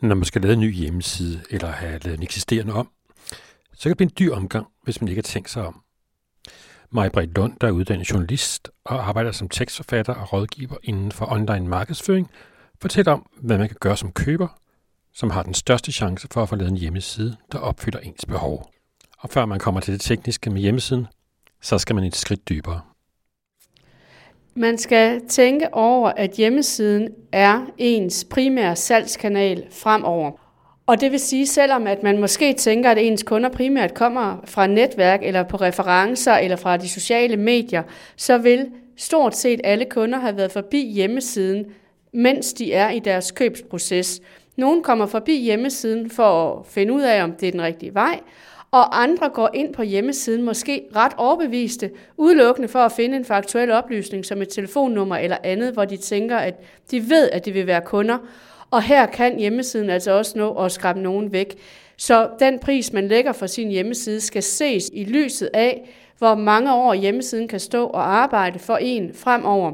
Når man skal lave en ny hjemmeside eller have lavet en eksisterende om, så kan det blive en dyr omgang, hvis man ikke har tænkt sig om. Majbrit Lund, der er uddannet journalist og arbejder som tekstforfatter og rådgiver inden for online markedsføring, fortæller om, hvad man kan gøre som køber, som har den største chance for at få lavet en hjemmeside, der opfylder ens behov. Og før man kommer til det tekniske med hjemmesiden, så skal man et skridt dybere. Man skal tænke over, at hjemmesiden er ens primære salgskanal fremover. Og det vil sige, selvom at man måske tænker, at ens kunder primært kommer fra netværk eller på referencer eller fra de sociale medier, så vil stort set alle kunder have været forbi hjemmesiden, mens de er i deres købsproces. Nogle kommer forbi hjemmesiden for at finde ud af, om det er den rigtige vej, og andre går ind på hjemmesiden måske ret overbeviste, udelukkende for at finde en faktuel oplysning som et telefonnummer eller andet, hvor de tænker, at de ved, at de vil være kunder. Og her kan hjemmesiden altså også nå at skræmme nogen væk. Så den pris, man lægger for sin hjemmeside, skal ses i lyset af, hvor mange år hjemmesiden kan stå og arbejde for en fremover.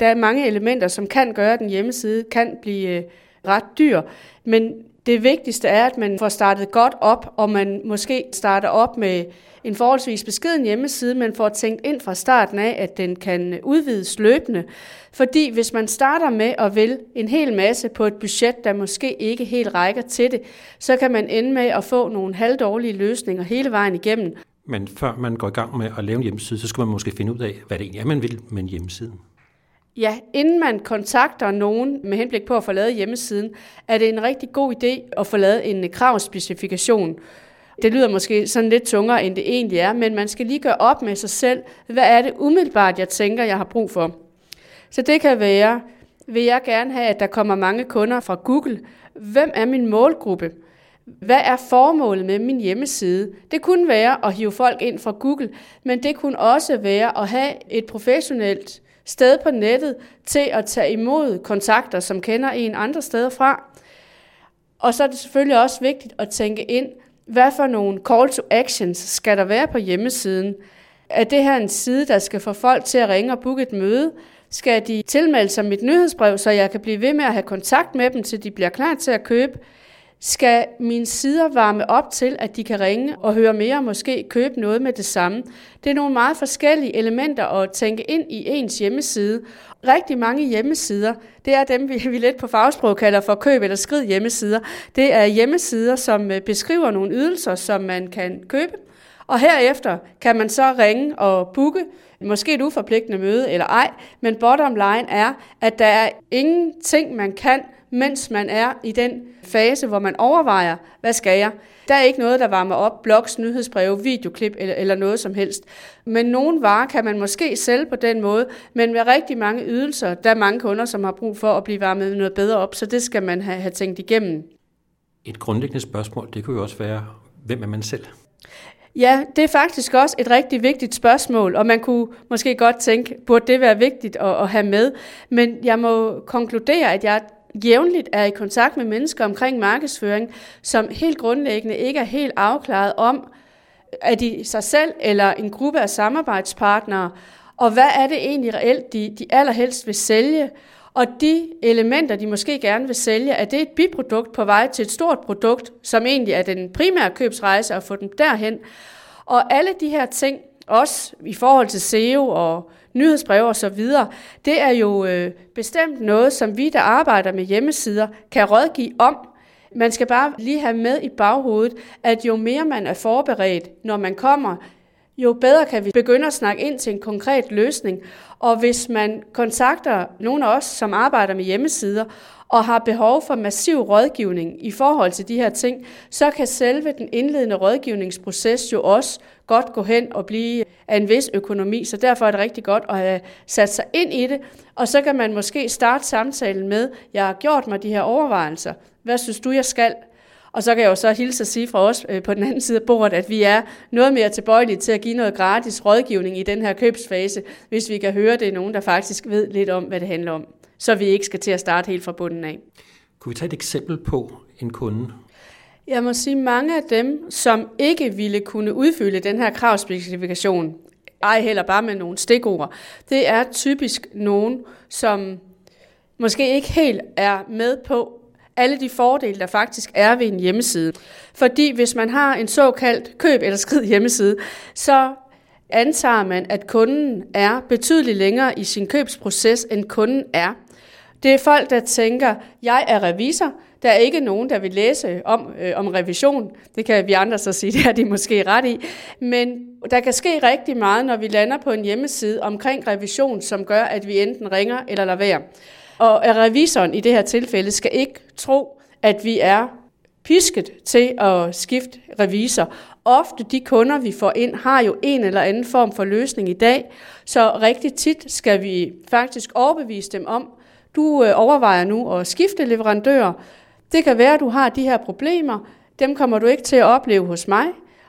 Der er mange elementer, som kan gøre, at en hjemmeside kan blive øh, ret dyr, men det vigtigste er, at man får startet godt op, og man måske starter op med en forholdsvis beskeden hjemmeside, men får tænkt ind fra starten af, at den kan udvides løbende. Fordi hvis man starter med at vælge en hel masse på et budget, der måske ikke helt rækker til det, så kan man ende med at få nogle halvdårlige løsninger hele vejen igennem. Men før man går i gang med at lave en hjemmeside, så skal man måske finde ud af, hvad det egentlig er, man vil med en hjemmeside. Ja, inden man kontakter nogen med henblik på at få lavet hjemmesiden, er det en rigtig god idé at få lavet en kravspecifikation. Det lyder måske sådan lidt tungere, end det egentlig er, men man skal lige gøre op med sig selv, hvad er det umiddelbart, jeg tænker, jeg har brug for. Så det kan være, vil jeg gerne have, at der kommer mange kunder fra Google. Hvem er min målgruppe? Hvad er formålet med min hjemmeside? Det kunne være at hive folk ind fra Google, men det kunne også være at have et professionelt sted på nettet til at tage imod kontakter, som kender en andre steder fra. Og så er det selvfølgelig også vigtigt at tænke ind, hvad for nogle call to actions skal der være på hjemmesiden? Er det her en side, der skal få folk til at ringe og booke et møde? Skal de tilmelde sig mit nyhedsbrev, så jeg kan blive ved med at have kontakt med dem, til de bliver klar til at købe? Skal mine sider varme op til, at de kan ringe og høre mere og måske købe noget med det samme. Det er nogle meget forskellige elementer at tænke ind i ens hjemmeside. Rigtig mange hjemmesider, det er dem, vi, vi lidt på fagsprog kalder for køb eller skrid hjemmesider. Det er hjemmesider, som øh, beskriver nogle ydelser, som man kan købe. Og herefter kan man så ringe og booke, måske et uforpligtende møde eller ej, men bottom line er, at der er ingenting, man kan mens man er i den fase, hvor man overvejer, hvad skal jeg? Der er ikke noget, der varmer op, blogs, nyhedsbreve, videoklip eller, eller noget som helst. Men nogle varer kan man måske sælge på den måde, men med rigtig mange ydelser, der er mange kunder, som har brug for at blive varmet noget bedre op, så det skal man have, have tænkt igennem. Et grundlæggende spørgsmål, det kunne jo også være, hvem er man selv? Ja, det er faktisk også et rigtig vigtigt spørgsmål, og man kunne måske godt tænke, burde det være vigtigt at, at have med. Men jeg må konkludere, at jeg jævnligt er i kontakt med mennesker omkring markedsføring, som helt grundlæggende ikke er helt afklaret om, at de sig selv eller en gruppe af samarbejdspartnere, og hvad er det egentlig reelt, de, de allerhelst vil sælge, og de elementer, de måske gerne vil sælge, er det et biprodukt på vej til et stort produkt, som egentlig er den primære købsrejse, at få dem derhen. Og alle de her ting, også i forhold til SEO og nyhedsbreve og så videre, det er jo øh, bestemt noget, som vi, der arbejder med hjemmesider, kan rådgive om. Man skal bare lige have med i baghovedet, at jo mere man er forberedt, når man kommer, jo bedre kan vi begynde at snakke ind til en konkret løsning. Og hvis man kontakter nogen af os, som arbejder med hjemmesider, og har behov for massiv rådgivning i forhold til de her ting, så kan selve den indledende rådgivningsproces jo også godt gå hen og blive af en vis økonomi, så derfor er det rigtig godt at have sat sig ind i det, og så kan man måske starte samtalen med, jeg har gjort mig de her overvejelser, hvad synes du, jeg skal? Og så kan jeg jo så hilse og sige fra os øh, på den anden side af bordet, at vi er noget mere tilbøjelige til at give noget gratis rådgivning i den her købsfase, hvis vi kan høre, det er nogen, der faktisk ved lidt om, hvad det handler om. Så vi ikke skal til at starte helt fra bunden af. Kunne vi tage et eksempel på en kunde, jeg må sige, mange af dem, som ikke ville kunne udfylde den her kravspecifikation, ej heller bare med nogle stikord, det er typisk nogen, som måske ikke helt er med på, alle de fordele, der faktisk er ved en hjemmeside. Fordi hvis man har en såkaldt køb eller skrid hjemmeside, så antager man, at kunden er betydeligt længere i sin købsproces, end kunden er. Det er folk, der tænker, jeg er revisor, der er ikke nogen, der vil læse om, øh, om revision. Det kan vi andre så sige, det er de måske ret i. Men der kan ske rigtig meget, når vi lander på en hjemmeside omkring revision, som gør, at vi enten ringer eller lader være. Og øh, revisoren i det her tilfælde skal ikke tro, at vi er pisket til at skifte revisor. Ofte de kunder, vi får ind, har jo en eller anden form for løsning i dag, så rigtig tit skal vi faktisk overbevise dem om, du øh, overvejer nu at skifte leverandør. Det kan være, at du har de her problemer. Dem kommer du ikke til at opleve hos mig.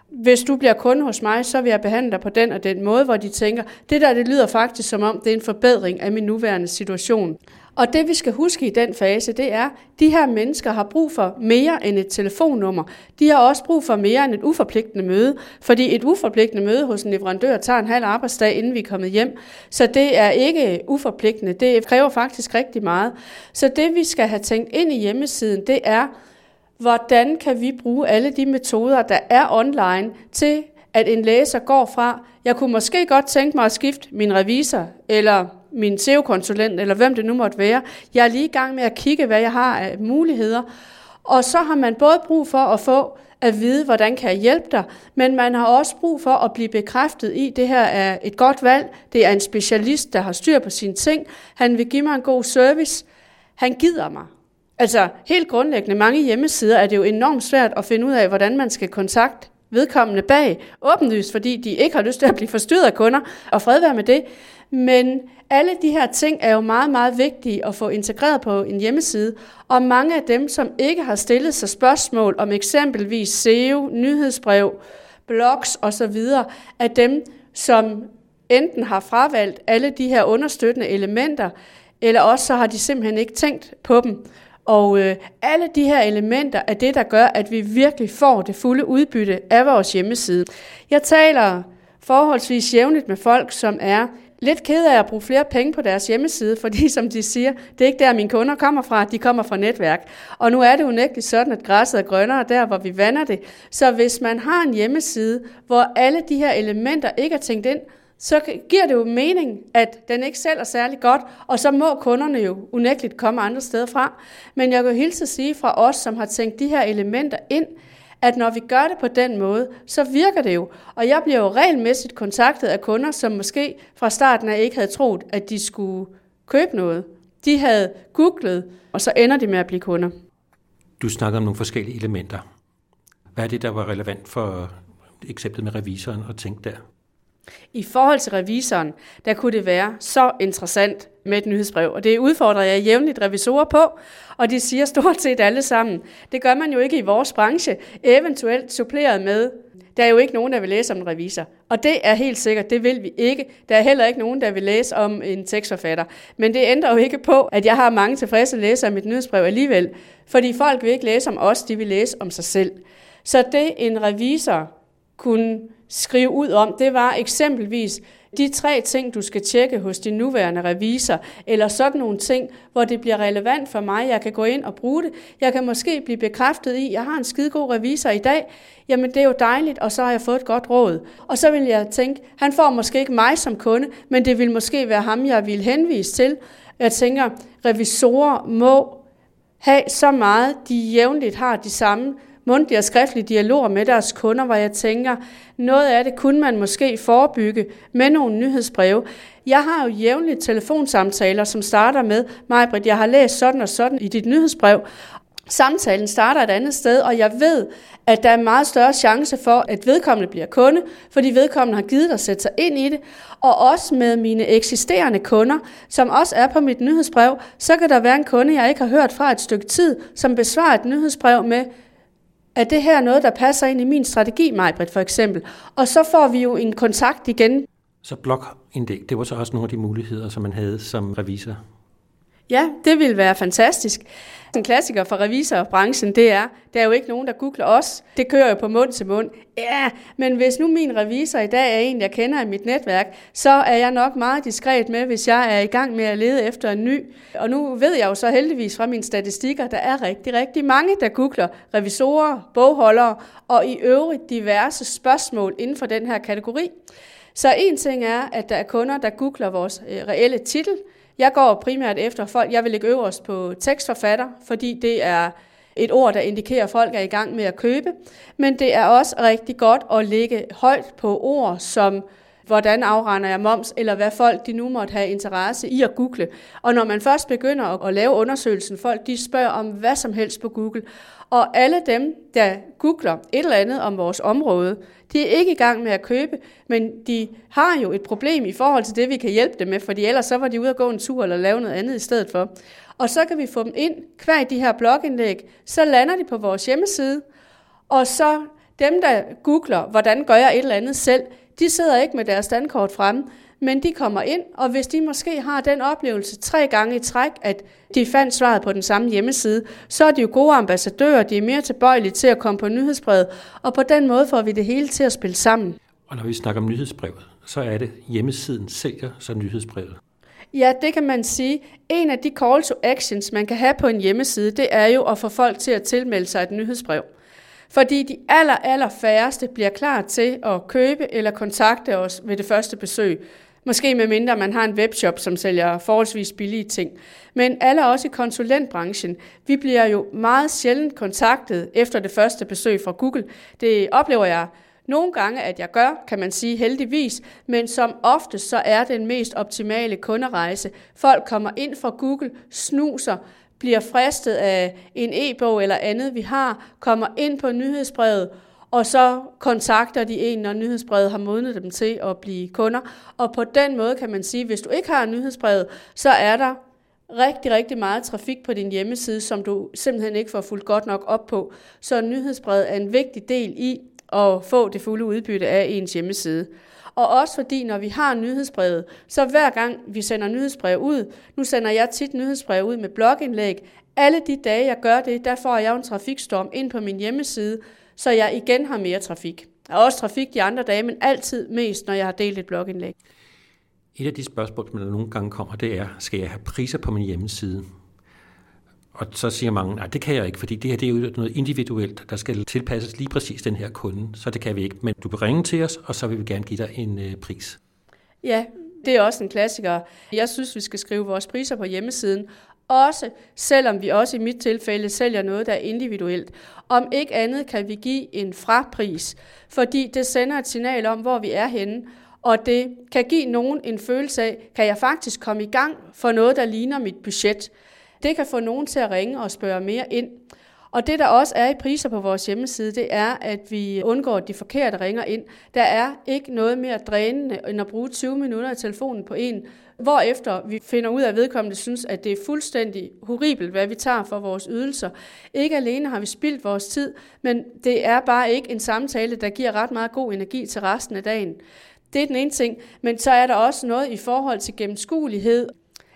Hvis du bliver kunde hos mig, så vil jeg behandle dig på den og den måde, hvor de tænker, det der det lyder faktisk som om, det er en forbedring af min nuværende situation. Og det vi skal huske i den fase, det er, at de her mennesker har brug for mere end et telefonnummer. De har også brug for mere end et uforpligtende møde, fordi et uforpligtende møde hos en leverandør tager en halv arbejdsdag, inden vi er kommet hjem. Så det er ikke uforpligtende. Det kræver faktisk rigtig meget. Så det vi skal have tænkt ind i hjemmesiden, det er, hvordan kan vi bruge alle de metoder, der er online, til at en læser går fra, jeg kunne måske godt tænke mig at skifte min revisor, eller min SEO-konsulent, eller hvem det nu måtte være. Jeg er lige i gang med at kigge, hvad jeg har af muligheder. Og så har man både brug for at få at vide, hvordan kan jeg hjælpe dig, men man har også brug for at blive bekræftet i, at det her er et godt valg, det er en specialist, der har styr på sine ting, han vil give mig en god service, han gider mig. Altså helt grundlæggende, mange hjemmesider er det jo enormt svært at finde ud af, hvordan man skal kontakte vedkommende bag, åbenlyst, fordi de ikke har lyst til at blive forstyrret af kunder, og fred være med det. Men alle de her ting er jo meget, meget vigtige at få integreret på en hjemmeside, og mange af dem, som ikke har stillet sig spørgsmål om eksempelvis SEO, nyhedsbrev, blogs osv., er dem, som enten har fravalgt alle de her understøttende elementer, eller også så har de simpelthen ikke tænkt på dem. Og øh, alle de her elementer er det, der gør, at vi virkelig får det fulde udbytte af vores hjemmeside. Jeg taler forholdsvis jævnligt med folk, som er lidt ked af at bruge flere penge på deres hjemmeside, fordi som de siger, det er ikke der, mine kunder kommer fra, de kommer fra netværk. Og nu er det unægteligt sådan, at græsset er grønnere der, hvor vi vander det. Så hvis man har en hjemmeside, hvor alle de her elementer ikke er tænkt ind, så giver det jo mening, at den ikke sælger særlig godt, og så må kunderne jo unægteligt komme andre steder fra. Men jeg kan hilse at sige fra os, som har tænkt de her elementer ind, at når vi gør det på den måde, så virker det jo. Og jeg bliver jo regelmæssigt kontaktet af kunder, som måske fra starten af ikke havde troet, at de skulle købe noget. De havde googlet, og så ender de med at blive kunder. Du snakker om nogle forskellige elementer. Hvad er det, der var relevant for eksemplet med revisoren at tænke der? I forhold til revisoren, der kunne det være så interessant med et nyhedsbrev, og det udfordrer jeg jævnligt revisorer på, og de siger stort set alle sammen, det gør man jo ikke i vores branche, eventuelt suppleret med, der er jo ikke nogen, der vil læse om en revisor. Og det er helt sikkert, det vil vi ikke. Der er heller ikke nogen, der vil læse om en tekstforfatter. Men det ændrer jo ikke på, at jeg har mange tilfredse læsere af mit nyhedsbrev alligevel. Fordi folk vil ikke læse om os, de vil læse om sig selv. Så det en revisor kunne skrive ud om, det var eksempelvis de tre ting, du skal tjekke hos din nuværende revisor, eller sådan nogle ting, hvor det bliver relevant for mig. Jeg kan gå ind og bruge det. Jeg kan måske blive bekræftet i, at jeg har en skide god revisor i dag. Jamen det er jo dejligt, og så har jeg fået et godt råd. Og så vil jeg tænke, han får måske ikke mig som kunde, men det vil måske være ham, jeg vil henvise til. Jeg tænker, revisorer må have så meget, de jævnligt har de samme mundtlige og skriftlige dialoger med deres kunder, hvor jeg tænker, noget af det kunne man måske forebygge med nogle nyhedsbreve. Jeg har jo jævnligt telefonsamtaler, som starter med, Majbrit, jeg har læst sådan og sådan i dit nyhedsbrev, Samtalen starter et andet sted, og jeg ved, at der er meget større chance for, at vedkommende bliver kunde, fordi vedkommende har givet at sætte sig ind i det. Og også med mine eksisterende kunder, som også er på mit nyhedsbrev, så kan der være en kunde, jeg ikke har hørt fra et stykke tid, som besvarer et nyhedsbrev med, er det her noget, der passer ind i min strategi, Majbrit, for eksempel? Og så får vi jo en kontakt igen. Så blokindlæg, det var så også nogle af de muligheder, som man havde som revisor? Ja, det vil være fantastisk. En klassiker for revisorbranchen, det er, der er jo ikke nogen, der googler os. Det kører jo på mund til mund. Ja, men hvis nu min revisor i dag er en, jeg kender i mit netværk, så er jeg nok meget diskret med, hvis jeg er i gang med at lede efter en ny. Og nu ved jeg jo så heldigvis fra mine statistikker, der er rigtig, rigtig mange, der googler revisorer, bogholdere og i øvrigt diverse spørgsmål inden for den her kategori. Så en ting er, at der er kunder, der googler vores øh, reelle titel, jeg går primært efter folk, jeg vil lægge øverst på tekstforfatter, fordi det er et ord, der indikerer, at folk er i gang med at købe. Men det er også rigtig godt at ligge højt på ord som hvordan afregner jeg moms, eller hvad folk de nu måtte have interesse i at google. Og når man først begynder at lave undersøgelsen, folk de spørger om hvad som helst på Google, og alle dem, der googler et eller andet om vores område, de er ikke i gang med at købe, men de har jo et problem i forhold til det, vi kan hjælpe dem med, fordi ellers så var de ude at gå en tur eller lave noget andet i stedet for. Og så kan vi få dem ind, hver i de her blogindlæg, så lander de på vores hjemmeside, og så dem, der googler, hvordan gør jeg et eller andet selv, de sidder ikke med deres standkort fremme, men de kommer ind, og hvis de måske har den oplevelse tre gange i træk, at de fandt svaret på den samme hjemmeside, så er de jo gode ambassadører, de er mere tilbøjelige til at komme på nyhedsbrevet, og på den måde får vi det hele til at spille sammen. Og når vi snakker om nyhedsbrevet, så er det hjemmesiden sælger så nyhedsbrevet. Ja, det kan man sige. En af de call to actions, man kan have på en hjemmeside, det er jo at få folk til at tilmelde sig et nyhedsbrev. Fordi de aller, aller færreste bliver klar til at købe eller kontakte os ved det første besøg. Måske med mindre man har en webshop, som sælger forholdsvis billige ting. Men alle også i konsulentbranchen, vi bliver jo meget sjældent kontaktet efter det første besøg fra Google. Det oplever jeg nogle gange, at jeg gør, kan man sige heldigvis, men som ofte så er den mest optimale kunderejse. Folk kommer ind fra Google, snuser, bliver fristet af en e-bog eller andet, vi har, kommer ind på nyhedsbrevet, og så kontakter de en, når nyhedsbrevet har modnet dem til at blive kunder. Og på den måde kan man sige, hvis du ikke har nyhedsbrevet, så er der rigtig, rigtig meget trafik på din hjemmeside, som du simpelthen ikke får fuldt godt nok op på. Så nyhedsbrevet er en vigtig del i at få det fulde udbytte af ens hjemmeside. Og også fordi, når vi har nyhedsbrevet, så hver gang vi sender nyhedsbrev ud, nu sender jeg tit nyhedsbrev ud med blogindlæg, alle de dage, jeg gør det, der får jeg en trafikstorm ind på min hjemmeside, så jeg igen har mere trafik. Der er også trafik de andre dage, men altid mest, når jeg har delt et blogindlæg. Et af de spørgsmål, der nogle gange kommer, det er, skal jeg have priser på min hjemmeside? Og så siger mange, nej, det kan jeg ikke, fordi det her det er jo noget individuelt, der skal tilpasses lige præcis den her kunde, så det kan vi ikke. Men du kan ringe til os, og så vil vi gerne give dig en øh, pris. Ja, det er også en klassiker. Jeg synes, vi skal skrive vores priser på hjemmesiden, også selvom vi også i mit tilfælde sælger noget, der er individuelt. Om ikke andet kan vi give en frapris, fordi det sender et signal om, hvor vi er henne, og det kan give nogen en følelse af, kan jeg faktisk komme i gang for noget, der ligner mit budget. Det kan få nogen til at ringe og spørge mere ind. Og det, der også er i priser på vores hjemmeside, det er, at vi undgår, de forkerte ringer ind. Der er ikke noget mere drænende, end at bruge 20 minutter i telefonen på en, hvorefter vi finder ud af, at vedkommende synes, at det er fuldstændig horribelt, hvad vi tager for vores ydelser. Ikke alene har vi spildt vores tid, men det er bare ikke en samtale, der giver ret meget god energi til resten af dagen. Det er den ene ting, men så er der også noget i forhold til gennemskuelighed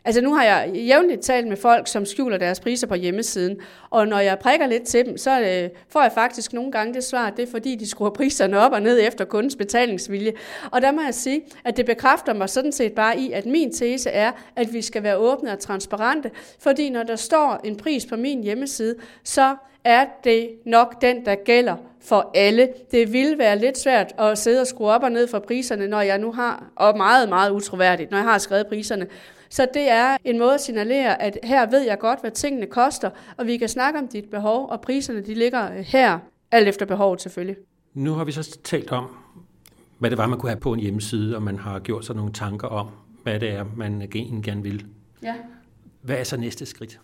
Altså nu har jeg jævnligt talt med folk, som skjuler deres priser på hjemmesiden, og når jeg prikker lidt til dem, så øh, får jeg faktisk nogle gange det svar, at det er fordi, de skruer priserne op og ned efter kundens betalingsvilje. Og der må jeg sige, at det bekræfter mig sådan set bare i, at min tese er, at vi skal være åbne og transparente, fordi når der står en pris på min hjemmeside, så er det nok den, der gælder for alle. Det vil være lidt svært at sidde og skrue op og ned for priserne, når jeg nu har, og meget, meget utroværdigt, når jeg har skrevet priserne, så det er en måde at signalere, at her ved jeg godt, hvad tingene koster, og vi kan snakke om dit behov, og priserne de ligger her, alt efter behovet selvfølgelig. Nu har vi så talt om, hvad det var, man kunne have på en hjemmeside, og man har gjort sig nogle tanker om, hvad det er, man egentlig gerne vil. Ja. Hvad er så næste skridt?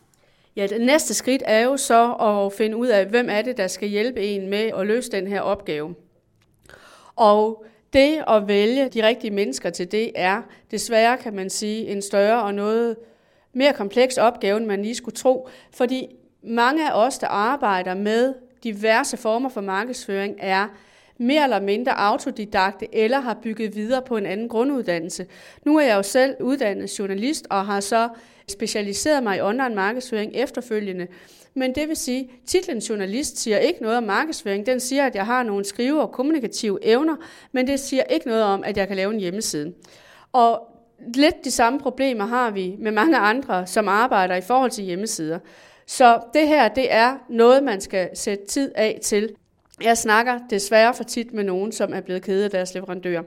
Ja, det næste skridt er jo så at finde ud af, hvem er det, der skal hjælpe en med at løse den her opgave. Og det at vælge de rigtige mennesker til det er desværre, kan man sige, en større og noget mere kompleks opgave, end man lige skulle tro. Fordi mange af os, der arbejder med diverse former for markedsføring, er mere eller mindre autodidakte eller har bygget videre på en anden grunduddannelse. Nu er jeg jo selv uddannet journalist og har så specialiseret mig i online markedsføring efterfølgende. Men det vil sige, at titlen journalist siger ikke noget om markedsføring. Den siger, at jeg har nogle skrive- og kommunikative evner, men det siger ikke noget om, at jeg kan lave en hjemmeside. Og lidt de samme problemer har vi med mange andre, som arbejder i forhold til hjemmesider. Så det her, det er noget, man skal sætte tid af til. Jeg snakker desværre for tit med nogen, som er blevet kede af deres leverandør.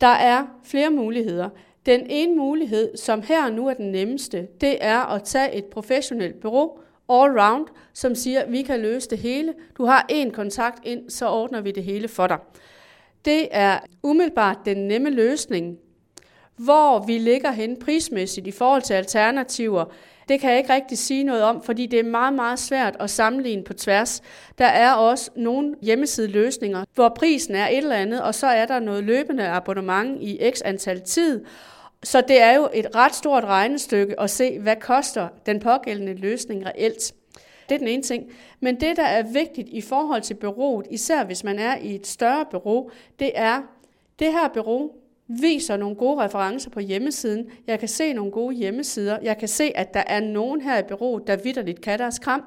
Der er flere muligheder. Den ene mulighed, som her og nu er den nemmeste, det er at tage et professionelt bureau, all round, som siger, at vi kan løse det hele. Du har én kontakt ind, så ordner vi det hele for dig. Det er umiddelbart den nemme løsning. Hvor vi ligger hen prismæssigt i forhold til alternativer, det kan jeg ikke rigtig sige noget om, fordi det er meget, meget svært at sammenligne på tværs. Der er også nogle hjemmesideløsninger, hvor prisen er et eller andet, og så er der noget løbende abonnement i x antal tid. Så det er jo et ret stort regnestykke at se, hvad koster den pågældende løsning reelt. Det er den ene ting. Men det, der er vigtigt i forhold til bureauet, især hvis man er i et større bureau, det er, det her bureau viser nogle gode referencer på hjemmesiden. Jeg kan se nogle gode hjemmesider. Jeg kan se, at der er nogen her i bureauet, der vidderligt kan deres kram.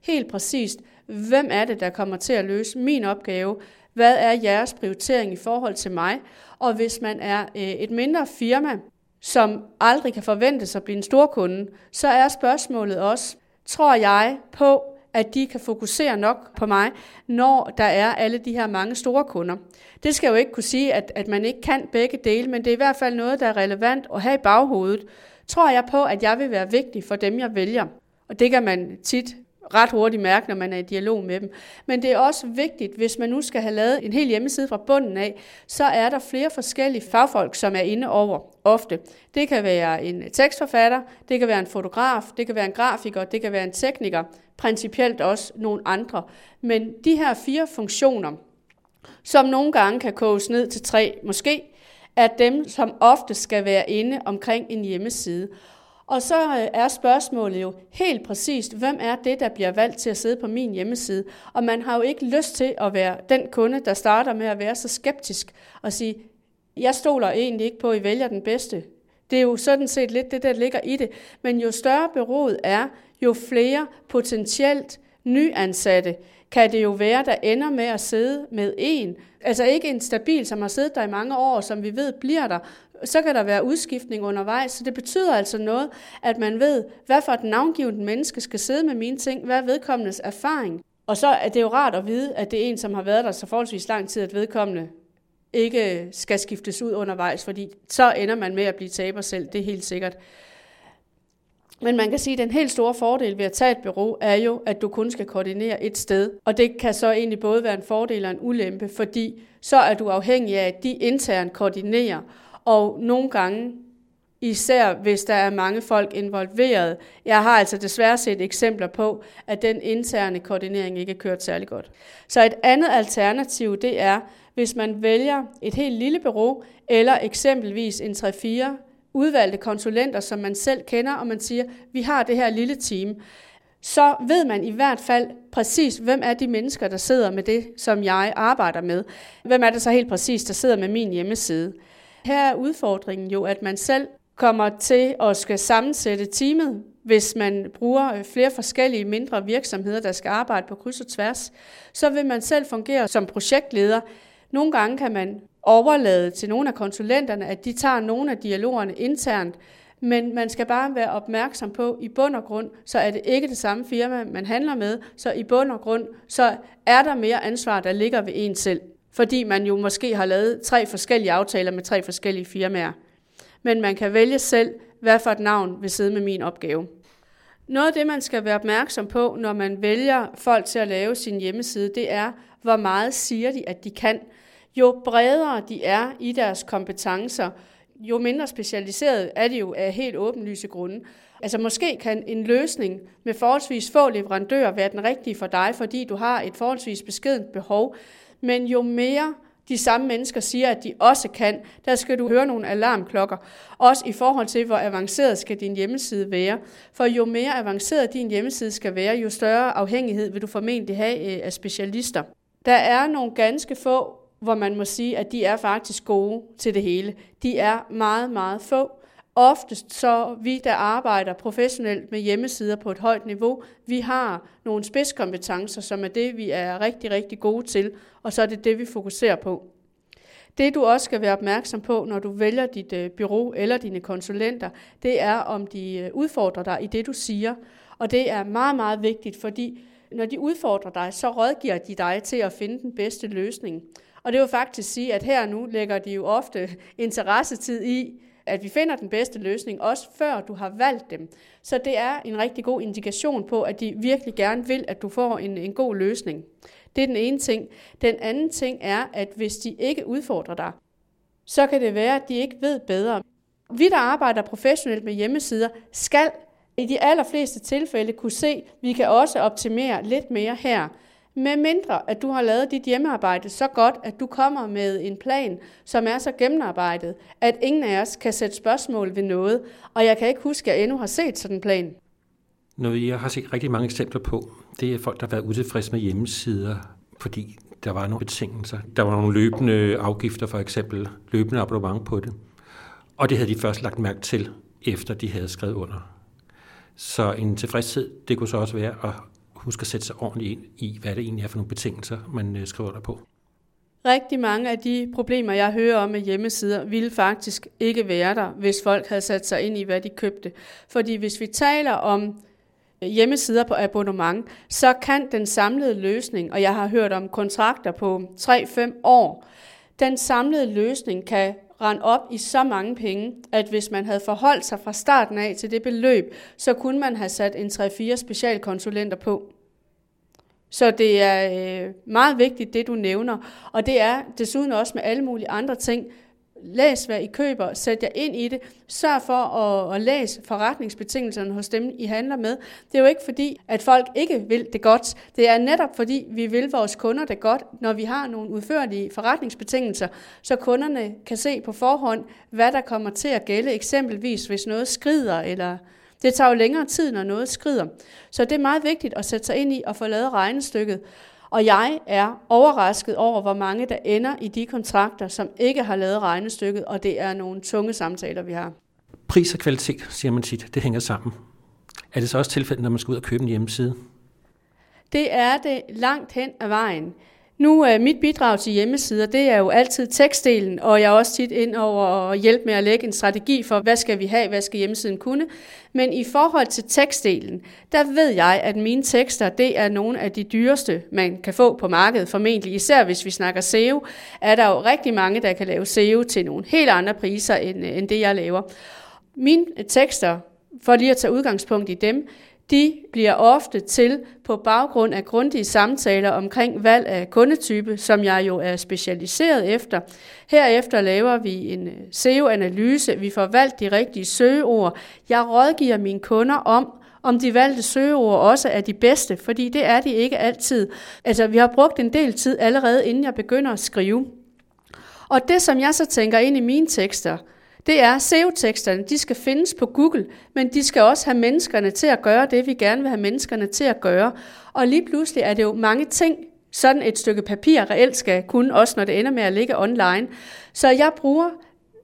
Helt præcist, hvem er det, der kommer til at løse min opgave? Hvad er jeres prioritering i forhold til mig? Og hvis man er øh, et mindre firma, som aldrig kan forventes at blive en stor kunde, så er spørgsmålet også, tror jeg på, at de kan fokusere nok på mig, når der er alle de her mange store kunder. Det skal jo ikke kunne sige, at, at man ikke kan begge dele, men det er i hvert fald noget, der er relevant at have i baghovedet. Tror jeg på, at jeg vil være vigtig for dem, jeg vælger? Og det kan man tit ret hurtigt mærke, når man er i dialog med dem. Men det er også vigtigt, hvis man nu skal have lavet en hel hjemmeside fra bunden af, så er der flere forskellige fagfolk, som er inde over ofte. Det kan være en tekstforfatter, det kan være en fotograf, det kan være en grafiker, det kan være en tekniker, principielt også nogle andre. Men de her fire funktioner, som nogle gange kan koges ned til tre måske, er dem, som ofte skal være inde omkring en hjemmeside. Og så øh, er spørgsmålet jo helt præcist, hvem er det, der bliver valgt til at sidde på min hjemmeside? Og man har jo ikke lyst til at være den kunde, der starter med at være så skeptisk og sige, jeg stoler egentlig ikke på, at I vælger den bedste. Det er jo sådan set lidt det, der ligger i det. Men jo større byrådet er, jo flere potentielt nyansatte kan det jo være, der ender med at sidde med en. Altså ikke en stabil, som har siddet der i mange år, som vi ved bliver der. Så kan der være udskiftning undervejs, så det betyder altså noget, at man ved, hvad for et navngivende menneske skal sidde med mine ting, hvad er vedkommendes erfaring. Og så er det jo rart at vide, at det er en, som har været der så forholdsvis lang tid, at vedkommende ikke skal skiftes ud undervejs, fordi så ender man med at blive taber selv, det er helt sikkert. Men man kan sige, at den helt store fordel ved at tage et bureau er jo, at du kun skal koordinere et sted. Og det kan så egentlig både være en fordel og en ulempe, fordi så er du afhængig af, at de internt koordinerer. Og nogle gange, især hvis der er mange folk involveret, jeg har altså desværre set eksempler på, at den interne koordinering ikke er kørt særlig godt. Så et andet alternativ, det er, hvis man vælger et helt lille bureau, eller eksempelvis en 3-4 udvalgte konsulenter, som man selv kender, og man siger, vi har det her lille team, så ved man i hvert fald præcis, hvem er de mennesker, der sidder med det, som jeg arbejder med. Hvem er det så helt præcis, der sidder med min hjemmeside. Her er udfordringen jo, at man selv kommer til at skal sammensætte teamet, hvis man bruger øh, flere forskellige mindre virksomheder, der skal arbejde på kryds og tværs, så vil man selv fungere som projektleder. Nogle gange kan man overlade til nogle af konsulenterne, at de tager nogle af dialogerne internt, men man skal bare være opmærksom på, i bund og grund, så er det ikke det samme firma, man handler med, så i bund og grund, så er der mere ansvar, der ligger ved en selv, fordi man jo måske har lavet tre forskellige aftaler med tre forskellige firmaer. Men man kan vælge selv, hvad for et navn vil sidde med min opgave. Noget af det, man skal være opmærksom på, når man vælger folk til at lave sin hjemmeside, det er, hvor meget siger de, at de kan. Jo bredere de er i deres kompetencer, jo mindre specialiseret er de jo af helt åbenlyse grunde. Altså måske kan en løsning med forholdsvis få leverandører være den rigtige for dig, fordi du har et forholdsvis beskedent behov. Men jo mere de samme mennesker siger, at de også kan, der skal du høre nogle alarmklokker. Også i forhold til, hvor avanceret skal din hjemmeside være. For jo mere avanceret din hjemmeside skal være, jo større afhængighed vil du formentlig have øh, af specialister. Der er nogle ganske få, hvor man må sige, at de er faktisk gode til det hele. De er meget, meget få. Oftest så vi, der arbejder professionelt med hjemmesider på et højt niveau, vi har nogle spidskompetencer, som er det, vi er rigtig, rigtig gode til, og så er det det, vi fokuserer på. Det du også skal være opmærksom på, når du vælger dit øh, bureau eller dine konsulenter, det er, om de øh, udfordrer dig i det, du siger. Og det er meget, meget vigtigt, fordi når de udfordrer dig, så rådgiver de dig til at finde den bedste løsning. Og det vil faktisk sige, at her nu lægger de jo ofte interessetid i, at vi finder den bedste løsning, også før du har valgt dem. Så det er en rigtig god indikation på, at de virkelig gerne vil, at du får en, en god løsning. Det er den ene ting. Den anden ting er, at hvis de ikke udfordrer dig, så kan det være, at de ikke ved bedre. Vi, der arbejder professionelt med hjemmesider, skal i de allerfleste tilfælde kunne se, at vi kan også optimere lidt mere her. Med mindre, at du har lavet dit hjemmearbejde så godt, at du kommer med en plan, som er så gennemarbejdet, at ingen af os kan sætte spørgsmål ved noget. Og jeg kan ikke huske, at jeg endnu har set sådan en plan. Noget, jeg har set rigtig mange eksempler på, det er folk, der har været utilfredse med hjemmesider, fordi der var nogle betingelser. Der var nogle løbende afgifter, for eksempel løbende abonnement på det. Og det havde de først lagt mærke til, efter de havde skrevet under. Så en tilfredshed, det kunne så også være at huske at sætte sig ordentligt ind i, hvad det egentlig er for nogle betingelser, man øh, skriver der på. Rigtig mange af de problemer, jeg hører om med hjemmesider, ville faktisk ikke være der, hvis folk havde sat sig ind i, hvad de købte. Fordi hvis vi taler om øh, hjemmesider på abonnement, så kan den samlede løsning, og jeg har hørt om kontrakter på 3-5 år, den samlede løsning kan rende op i så mange penge, at hvis man havde forholdt sig fra starten af til det beløb, så kunne man have sat en 3-4 specialkonsulenter på. Så det er øh, meget vigtigt, det du nævner. Og det er desuden også med alle mulige andre ting. Læs, hvad I køber, sæt jer ind i det. Sørg for at, at læse forretningsbetingelserne hos dem, I handler med. Det er jo ikke fordi, at folk ikke vil det godt. Det er netop fordi, vi vil vores kunder det godt, når vi har nogle udførlige forretningsbetingelser, så kunderne kan se på forhånd, hvad der kommer til at gælde, eksempelvis hvis noget skrider, eller det tager jo længere tid, når noget skrider. Så det er meget vigtigt at sætte sig ind i og få lavet regnestykket. Og jeg er overrasket over, hvor mange der ender i de kontrakter, som ikke har lavet regnestykket, og det er nogle tunge samtaler, vi har. Pris og kvalitet, siger man tit, det hænger sammen. Er det så også tilfældet, når man skal ud og købe en hjemmeside? Det er det langt hen ad vejen. Nu er mit bidrag til hjemmesider, det er jo altid tekstdelen, og jeg er også tit ind over at hjælpe med at lægge en strategi for, hvad skal vi have, hvad skal hjemmesiden kunne. Men i forhold til tekstdelen, der ved jeg, at mine tekster, det er nogle af de dyreste, man kan få på markedet, formentlig. Især hvis vi snakker SEO, er der jo rigtig mange, der kan lave SEO til nogle helt andre priser, end, øh, end det jeg laver. Mine tekster, for lige at tage udgangspunkt i dem, de bliver ofte til på baggrund af grundige samtaler omkring valg af kundetype, som jeg jo er specialiseret efter. Herefter laver vi en øh, SEO-analyse. Vi får valgt de rigtige søgeord. Jeg rådgiver mine kunder om, om de valgte søgeord også er de bedste, fordi det er de ikke altid. Altså, vi har brugt en del tid allerede, inden jeg begynder at skrive. Og det, som jeg så tænker ind i mine tekster, det er, SEO-teksterne, de skal findes på Google, men de skal også have menneskerne til at gøre det, vi gerne vil have menneskerne til at gøre. Og lige pludselig er det jo mange ting, sådan et stykke papir reelt skal kunne, også når det ender med at ligge online. Så jeg bruger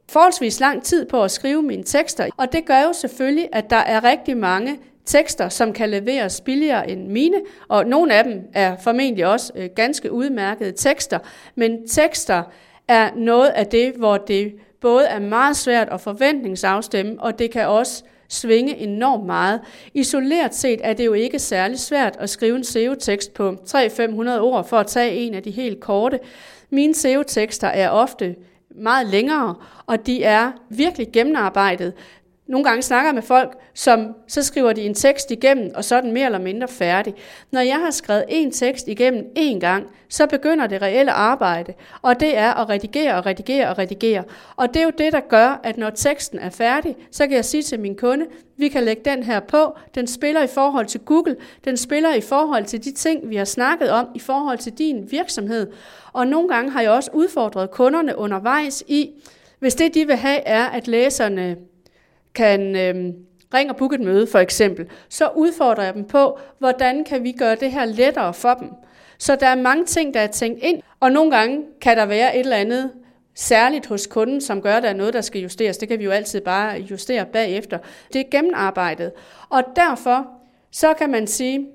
forholdsvis lang tid på at skrive mine tekster, og det gør jo selvfølgelig, at der er rigtig mange tekster, som kan leveres billigere end mine, og nogle af dem er formentlig også øh, ganske udmærkede tekster, men tekster er noget af det, hvor det både er meget svært at forventningsafstemme, og det kan også svinge enormt meget. Isoleret set er det jo ikke særlig svært at skrive en SEO-tekst på 300-500 ord for at tage en af de helt korte. Mine SEO-tekster er ofte meget længere, og de er virkelig gennemarbejdet. Nogle gange snakker med folk, som så skriver de en tekst igennem, og så er den mere eller mindre færdig. Når jeg har skrevet en tekst igennem en gang, så begynder det reelle arbejde, og det er at redigere og redigere og redigere. Og det er jo det, der gør, at når teksten er færdig, så kan jeg sige til min kunde, vi kan lægge den her på, den spiller i forhold til Google, den spiller i forhold til de ting, vi har snakket om, i forhold til din virksomhed. Og nogle gange har jeg også udfordret kunderne undervejs i, hvis det de vil have er, at læserne kan øh, ringe og booke et møde for eksempel, så udfordrer jeg dem på, hvordan kan vi gøre det her lettere for dem. Så der er mange ting, der er tænkt ind, og nogle gange kan der være et eller andet særligt hos kunden, som gør, at der er noget, der skal justeres. Det kan vi jo altid bare justere bagefter. Det er gennemarbejdet. Og derfor, så kan man sige,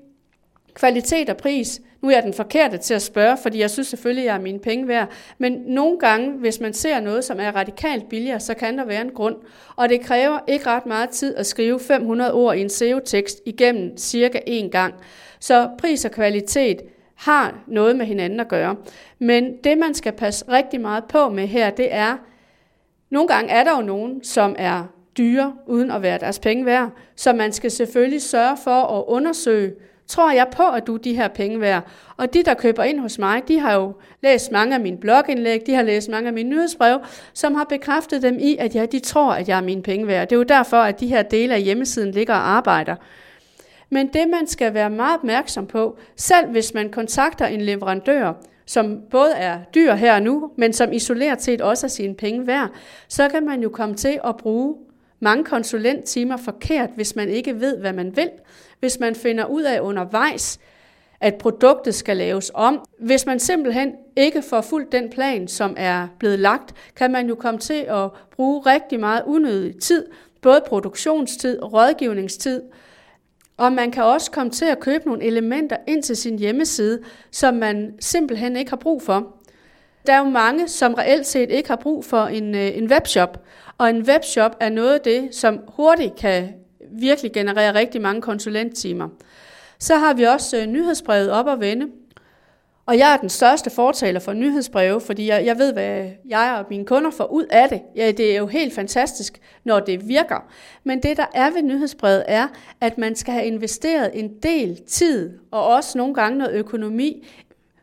kvalitet og pris, nu er jeg den forkerte til at spørge, fordi jeg synes selvfølgelig, at jeg er mine penge værd. Men nogle gange, hvis man ser noget, som er radikalt billigere, så kan der være en grund. Og det kræver ikke ret meget tid at skrive 500 ord i en SEO-tekst igennem cirka en gang. Så pris og kvalitet har noget med hinanden at gøre. Men det, man skal passe rigtig meget på med her, det er, nogle gange er der jo nogen, som er dyre, uden at være deres penge værd, så man skal selvfølgelig sørge for at undersøge, tror jeg på, at du er de her penge værd. Og de, der køber ind hos mig, de har jo læst mange af mine blogindlæg, de har læst mange af mine nyhedsbreve, som har bekræftet dem i, at ja, de tror, at jeg er mine penge værd. Det er jo derfor, at de her dele af hjemmesiden ligger og arbejder. Men det, man skal være meget opmærksom på, selv hvis man kontakter en leverandør, som både er dyr her og nu, men som isoleret set også er sine penge værd, så kan man jo komme til at bruge mange konsulenttimer forkert, hvis man ikke ved, hvad man vil. Hvis man finder ud af undervejs, at produktet skal laves om. Hvis man simpelthen ikke får fuldt den plan, som er blevet lagt, kan man jo komme til at bruge rigtig meget unødig tid, både produktionstid, og rådgivningstid, og man kan også komme til at købe nogle elementer ind til sin hjemmeside, som man simpelthen ikke har brug for. Der er jo mange, som reelt set ikke har brug for en, øh, en webshop, og en webshop er noget af det, som hurtigt kan virkelig genererer rigtig mange konsulenttimer. Så har vi også øh, nyhedsbrevet op at vende, og jeg er den største fortaler for nyhedsbreve, fordi jeg, jeg ved, hvad jeg og mine kunder får ud af det. Ja, det er jo helt fantastisk, når det virker. Men det, der er ved nyhedsbrevet, er, at man skal have investeret en del tid, og også nogle gange noget økonomi,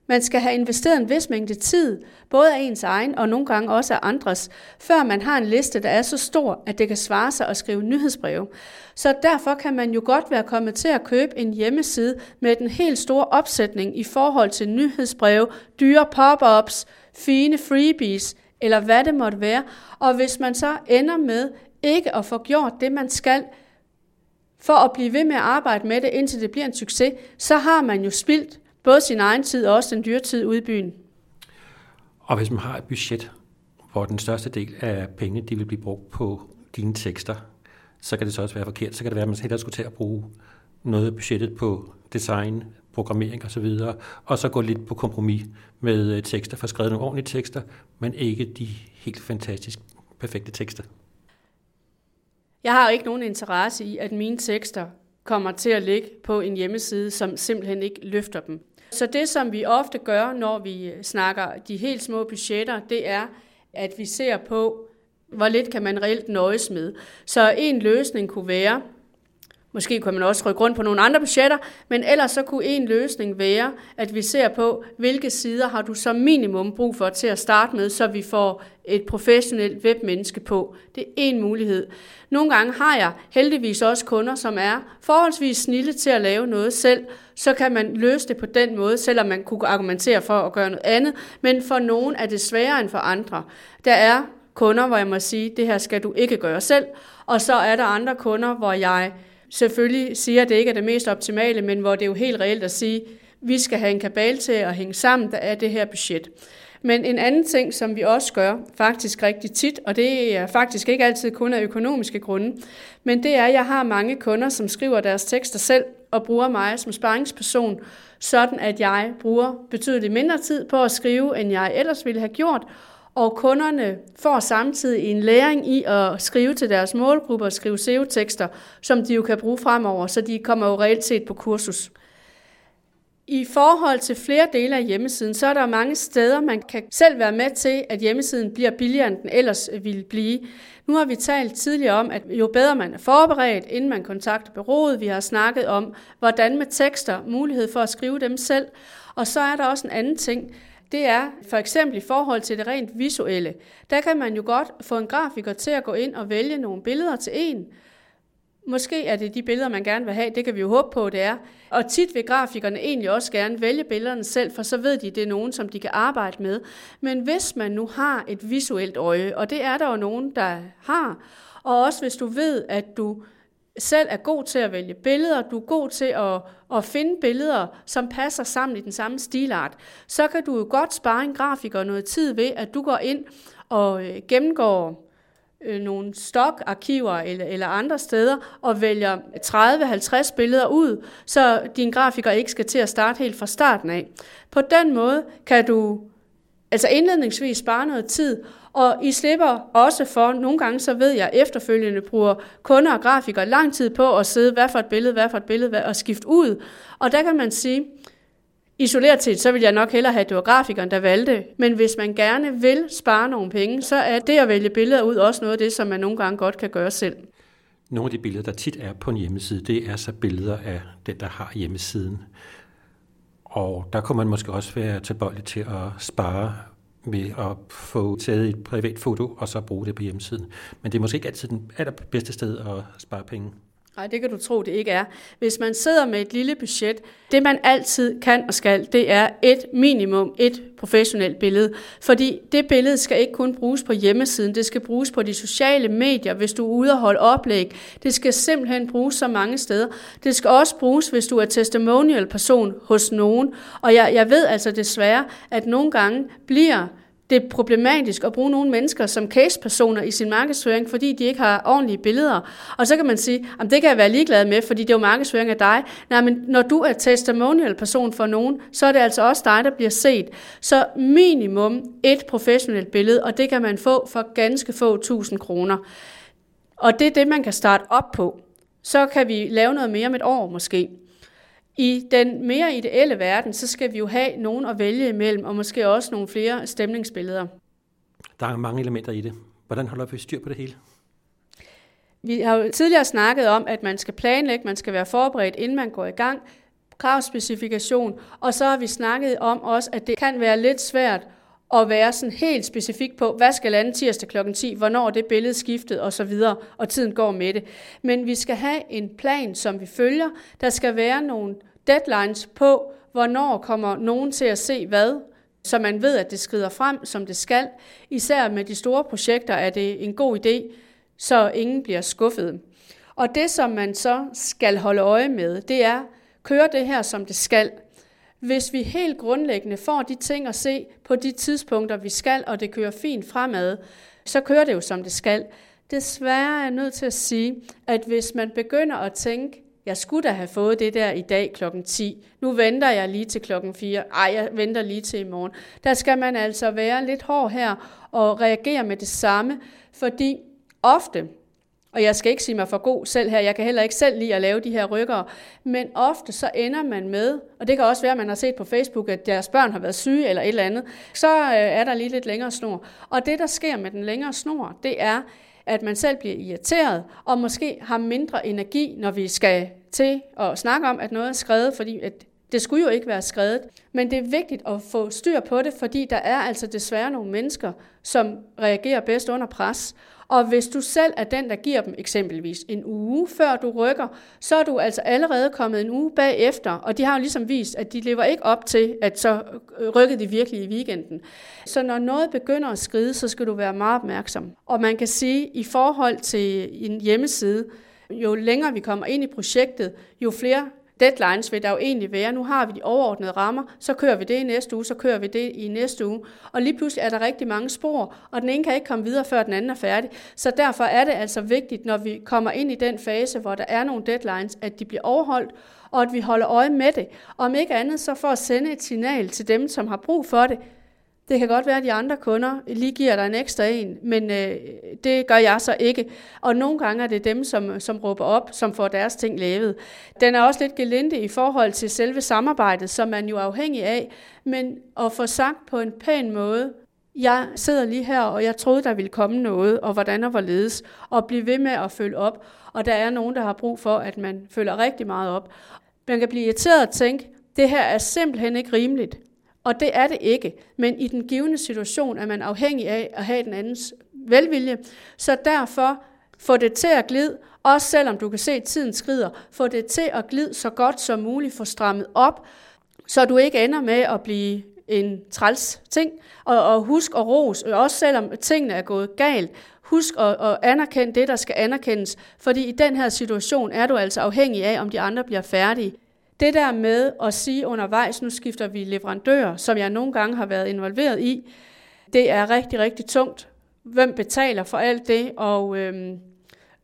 man skal have investeret en vis mængde tid, både af ens egen og nogle gange også af andres, før man har en liste, der er så stor, at det kan svare sig at skrive nyhedsbreve. Så derfor kan man jo godt være kommet til at købe en hjemmeside med den helt store opsætning i forhold til nyhedsbreve, dyre pop-ups, fine freebies eller hvad det måtte være. Og hvis man så ender med ikke at få gjort det, man skal, for at blive ved med at arbejde med det, indtil det bliver en succes, så har man jo spildt både sin egen tid og også den dyre tid ude i byen. Og hvis man har et budget, hvor den største del af pengene de vil blive brugt på dine tekster, så kan det så også være forkert. Så kan det være, at man hellere skulle til at bruge noget af budgettet på design, programmering osv., og, og så gå lidt på kompromis med øh, tekster, for skrevet nogle ordentlige tekster, men ikke de helt fantastisk perfekte tekster. Jeg har ikke nogen interesse i, at mine tekster kommer til at ligge på en hjemmeside, som simpelthen ikke løfter dem. Så det, som vi ofte gør, når vi snakker de helt små budgetter, det er, at vi ser på, hvor lidt kan man reelt nøjes med. Så en løsning kunne være, Måske kunne man også rykke rundt på nogle andre budgetter, men ellers så kunne en løsning være, at vi ser på, hvilke sider har du som minimum brug for til at starte med, så vi får et professionelt webmenneske på. Det er en mulighed. Nogle gange har jeg heldigvis også kunder, som er forholdsvis snille til at lave noget selv, så kan man løse det på den måde, selvom man kunne argumentere for at gøre noget andet, men for nogen er det sværere end for andre. Der er kunder, hvor jeg må sige, det her skal du ikke gøre selv, og så er der andre kunder, hvor jeg selvfølgelig siger, at det ikke er det mest optimale, men hvor det er jo helt reelt at sige, at vi skal have en kabal til at hænge sammen, der er det her budget. Men en anden ting, som vi også gør faktisk rigtig tit, og det er faktisk ikke altid kun af økonomiske grunde, men det er, at jeg har mange kunder, som skriver deres tekster selv og bruger mig som sparringsperson, sådan at jeg bruger betydeligt mindre tid på at skrive, end jeg ellers ville have gjort, og kunderne får samtidig en læring i at skrive til deres målgrupper og skrive SEO-tekster, som de jo kan bruge fremover, så de kommer jo reelt set på kursus. I forhold til flere dele af hjemmesiden, så er der mange steder, man kan selv være med til, at hjemmesiden bliver billigere, end den ellers øh, ville blive. Nu har vi talt tidligere om, at jo bedre man er forberedt, inden man kontakter bureauet, vi har snakket om, hvordan med tekster, mulighed for at skrive dem selv. Og så er der også en anden ting, det er for eksempel i forhold til det rent visuelle. Der kan man jo godt få en grafiker til at gå ind og vælge nogle billeder til en. Måske er det de billeder, man gerne vil have, det kan vi jo håbe på, det er. Og tit vil grafikerne egentlig også gerne vælge billederne selv, for så ved de, det er nogen, som de kan arbejde med. Men hvis man nu har et visuelt øje, og det er der jo nogen, der har, og også hvis du ved, at du selv er god til at vælge billeder, du er god til at, at finde billeder, som passer sammen i den samme stilart, så kan du jo godt spare en grafiker noget tid ved, at du går ind og øh, gennemgår øh, nogle stokarkiver eller, eller andre steder og vælger 30-50 billeder ud, så din grafiker ikke skal til at starte helt fra starten af. På den måde kan du altså indledningsvis spare noget tid, og I slipper også for, nogle gange så ved jeg, efterfølgende bruger kunder og grafikere lang tid på at sidde, hvad for et billede, hvad for et billede, og skifte ud. Og der kan man sige, Isoleret set, så vil jeg nok hellere have, at det var grafikeren, der valgte. Men hvis man gerne vil spare nogle penge, så er det at vælge billeder ud også noget af det, som man nogle gange godt kan gøre selv. Nogle af de billeder, der tit er på en hjemmeside, det er så billeder af den, der har hjemmesiden. Og der kunne man måske også være tilbøjelig til at spare ved at få taget et privat foto og så bruge det på hjemmesiden. Men det er måske ikke altid den allerbedste sted at spare penge. Nej, det kan du tro, det ikke er. Hvis man sidder med et lille budget, det man altid kan og skal, det er et minimum, et professionelt billede. Fordi det billede skal ikke kun bruges på hjemmesiden, det skal bruges på de sociale medier, hvis du er ude og holde oplæg. Det skal simpelthen bruges så mange steder. Det skal også bruges, hvis du er testimonial person hos nogen. Og jeg, jeg ved altså desværre, at nogle gange bliver det er problematisk at bruge nogle mennesker som casepersoner i sin markedsføring, fordi de ikke har ordentlige billeder. Og så kan man sige, at det kan jeg være ligeglad med, fordi det er jo markedsføring af dig. Nej, men når du er testimonial person for nogen, så er det altså også dig, der bliver set. Så minimum et professionelt billede, og det kan man få for ganske få tusind kroner. Og det er det, man kan starte op på. Så kan vi lave noget mere om et år måske. I den mere ideelle verden, så skal vi jo have nogen at vælge imellem, og måske også nogle flere stemningsbilleder. Der er mange elementer i det. Hvordan holder vi styr på det hele? Vi har jo tidligere snakket om, at man skal planlægge, man skal være forberedt, inden man går i gang, kravspecifikation, og så har vi snakket om også, at det kan være lidt svært at være sådan helt specifik på, hvad skal lande tirsdag kl. 10, hvornår det billede skiftet og så videre, og tiden går med det. Men vi skal have en plan, som vi følger. Der skal være nogle deadlines på, hvornår kommer nogen til at se hvad, så man ved, at det skrider frem, som det skal. Især med de store projekter er det en god idé, så ingen bliver skuffet. Og det, som man så skal holde øje med, det er, kører det her, som det skal – hvis vi helt grundlæggende får de ting at se på de tidspunkter, vi skal, og det kører fint fremad, så kører det jo som det skal. Desværre er jeg nødt til at sige, at hvis man begynder at tænke, jeg skulle da have fået det der i dag klokken 10. Nu venter jeg lige til klokken 4. Ej, jeg venter lige til i morgen. Der skal man altså være lidt hård her og reagere med det samme, fordi ofte, og jeg skal ikke sige mig for god selv her, jeg kan heller ikke selv lide at lave de her rykker, men ofte så ender man med, og det kan også være, at man har set på Facebook, at deres børn har været syge eller et eller andet, så øh, er der lige lidt længere snor. Og det, der sker med den længere snor, det er, at man selv bliver irriteret, og måske har mindre energi, når vi skal til at snakke om, at noget er skrevet, fordi at det skulle jo ikke være skrevet, men det er vigtigt at få styr på det, fordi der er altså desværre nogle mennesker, som reagerer bedst under pres. Og hvis du selv er den, der giver dem eksempelvis en uge før du rykker, så er du altså allerede kommet en uge bagefter, og de har jo ligesom vist, at de lever ikke op til, at så øh, rykkede de virkelig i weekenden. Så når noget begynder at skride, så skal du være meget opmærksom. Og man kan sige, i forhold til en hjemmeside, jo længere vi kommer ind i projektet, jo flere deadlines vil der jo egentlig være. Nu har vi de overordnede rammer, så kører vi det i næste uge, så kører vi det i næste uge. Og lige pludselig er der rigtig mange spor, og den ene kan ikke komme videre, før den anden er færdig. Så derfor er det altså vigtigt, når vi kommer ind i den fase, hvor der er nogle deadlines, at de bliver overholdt, og at vi holder øje med det. Om ikke andet, så for at sende et signal til dem, som har brug for det, det kan godt være, at de andre kunder lige giver dig en ekstra en, men øh, det gør jeg så ikke. Og nogle gange er det dem, som, som råber op, som får deres ting lavet. Den er også lidt gelinde i forhold til selve samarbejdet, som man jo er afhængig af, men at få sagt på en pæn måde, jeg sidder lige her, og jeg troede, der ville komme noget, og hvordan og hvorledes, og blive ved med at følge op. Og der er nogen, der har brug for, at man følger rigtig meget op. Man kan blive irriteret og tænke, det her er simpelthen ikke rimeligt. Og det er det ikke. Men i den givende situation er man afhængig af at have den andens velvilje. Så derfor få det til at glide, også selvom du kan se, at tiden skrider. Få det til at glide så godt som muligt. Få strammet op, så du ikke ender med at blive en træls ting. Og, og husk at ros, også selvom tingene er gået galt, Husk at, at anerkende det, der skal anerkendes, fordi i den her situation er du altså afhængig af, om de andre bliver færdige. Det der med at sige undervejs, nu skifter vi leverandør, som jeg nogle gange har været involveret i, det er rigtig, rigtig tungt. Hvem betaler for alt det? Og øhm,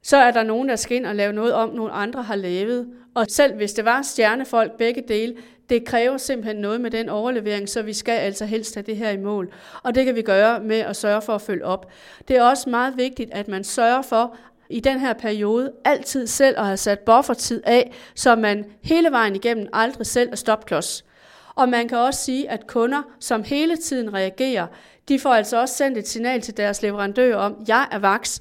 så er der nogen, der skal ind og lave noget om, nogle andre har lavet. Og selv hvis det var stjernefolk begge dele, det kræver simpelthen noget med den overlevering, så vi skal altså helst have det her i mål. Og det kan vi gøre med at sørge for at følge op. Det er også meget vigtigt, at man sørger for i den her periode altid selv at have sat buffertid af, så man hele vejen igennem aldrig selv er stopklods. Og man kan også sige, at kunder, som hele tiden reagerer, de får altså også sendt et signal til deres leverandør om, jeg er vaks,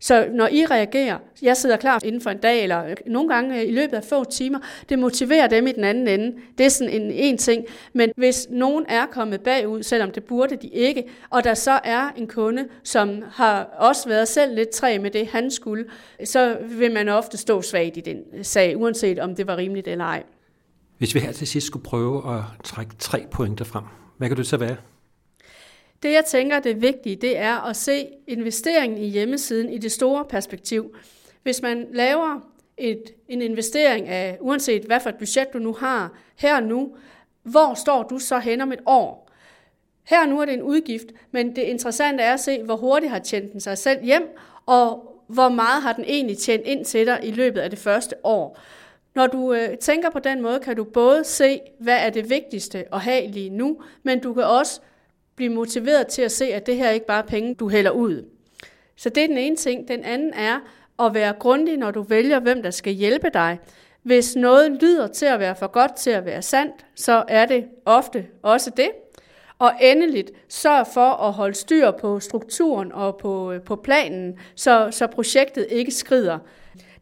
så når I reagerer, jeg sidder klar inden for en dag, eller øh, nogle gange øh, i løbet af få timer, det motiverer dem i den anden ende. Det er sådan en, en ting. Men hvis nogen er kommet bagud, selvom det burde de ikke, og der så er en kunde, som har også været selv lidt træ med det, han skulle, så vil man ofte stå svagt i den øh, sag, uanset om det var rimeligt eller ej. Hvis vi her til sidst skulle prøve at trække tre pointer frem, hvad kan det så være? Det jeg tænker, det vigtige, det er at se investeringen i hjemmesiden i det store perspektiv. Hvis man laver et, en investering af, uanset hvad for et budget du nu har, her og nu, hvor står du så hen om et år? Her og nu er det en udgift, men det interessante er at se, hvor hurtigt har tjent den sig selv hjem, og hvor meget har den egentlig tjent ind til dig i løbet af det første år. Når du øh, tænker på den måde, kan du både se, hvad er det vigtigste at have lige nu, men du kan også blive motiveret til at se, at det her ikke bare er penge, du hælder ud. Så det er den ene ting. Den anden er at være grundig, når du vælger, hvem der skal hjælpe dig. Hvis noget lyder til at være for godt til at være sandt, så er det ofte også det. Og endeligt, sørg for at holde styr på strukturen og på, øh, på planen, så, så projektet ikke skrider.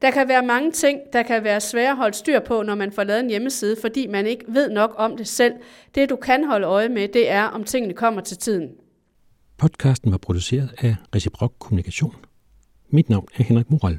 Der kan være mange ting, der kan være svære at holde styr på, når man får lavet en hjemmeside, fordi man ikke ved nok om det selv. Det, du kan holde øje med, det er, om tingene kommer til tiden. Podcasten var produceret af Reciprok Kommunikation. Mit navn er Henrik Moral.